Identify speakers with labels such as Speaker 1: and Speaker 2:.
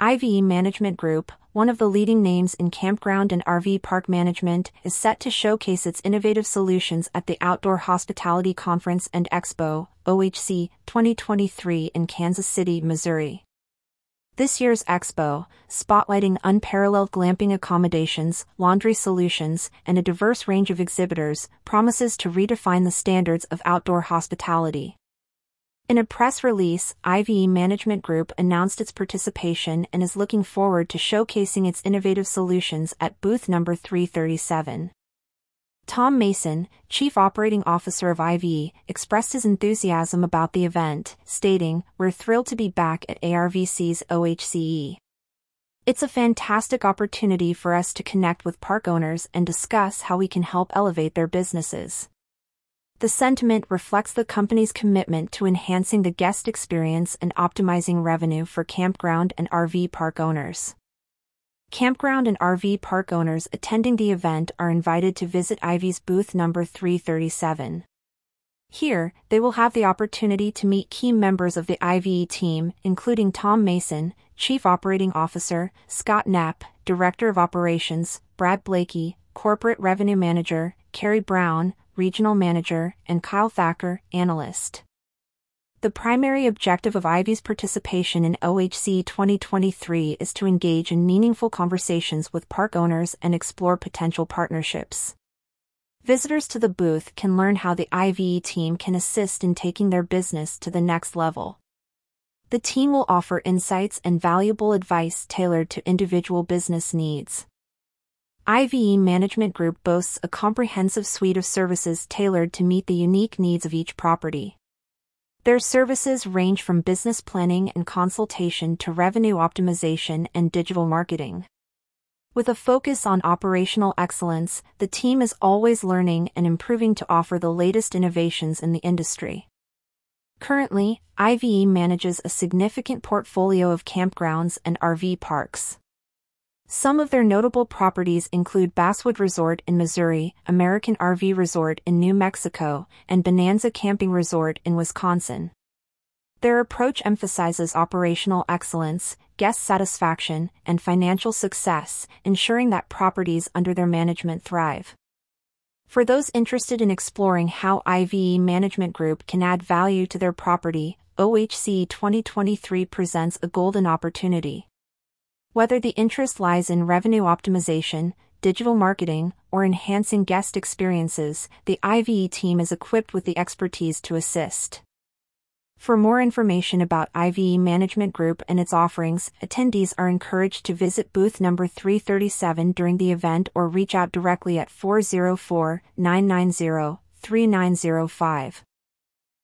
Speaker 1: IVEE Management Group, one of the leading names in campground and RV park management, is set to showcase its innovative solutions at the Outdoor Hospitality Conference and Expo, OHC, 2023 in Kansas City, Missouri. This year's expo, spotlighting unparalleled glamping accommodations, laundry solutions, and a diverse range of exhibitors, promises to redefine the standards of outdoor hospitality. In a press release, IVEE Management Group announced its participation and is looking forward to showcasing its innovative solutions at booth number 337. Tom Mason, Chief Operating Officer of IVEE, expressed his enthusiasm about the event, stating, We're thrilled to be back at ARVC's OHCE. It's a fantastic opportunity for us to connect with park owners and discuss how we can help elevate their businesses. The sentiment reflects the company's commitment to enhancing the guest experience and optimizing revenue for campground and RV park owners. Campground and RV park owners attending the event are invited to visit IVEE's booth number 337. Here, they will have the opportunity to meet key members of the IVEE team, including Tom Mason, Chief Operating Officer, Scott Knapp, Director of Operations, Brad Blakey, Corporate Revenue Manager, Carrie Brown, Regional Manager, and Kyle Thacker, Analyst. The primary objective of IVEE's participation in OHC 2023 is to engage in meaningful conversations with park owners and explore potential partnerships. Visitors to the booth can learn how the IVEE team can assist in taking their business to the next level. The team will offer insights and valuable advice tailored to individual business needs. IVEE Management Group boasts a comprehensive suite of services tailored to meet the unique needs of each property. Their services range from business planning and consultation to revenue optimization and digital marketing. With a focus on operational excellence, the team is always learning and improving to offer the latest innovations in the industry. Currently, IVEE manages a significant portfolio of campgrounds and RV parks. Some of their notable properties include Basswood Resort in Missouri, American RV Resort in New Mexico, and Bonanza Camping Resort in Wisconsin. Their approach emphasizes operational excellence, guest satisfaction, and financial success, ensuring that properties under their management thrive. For those interested in exploring how IVEE Management Group can add value to their property, OHC 2023 presents a golden opportunity. Whether the interest lies in revenue optimization, digital marketing, or enhancing guest experiences, the IVEE team is equipped with the expertise to assist. For more information about IVEE Management Group and its offerings, attendees are encouraged to visit booth number 337 during the event or reach out directly at 404 990 3905.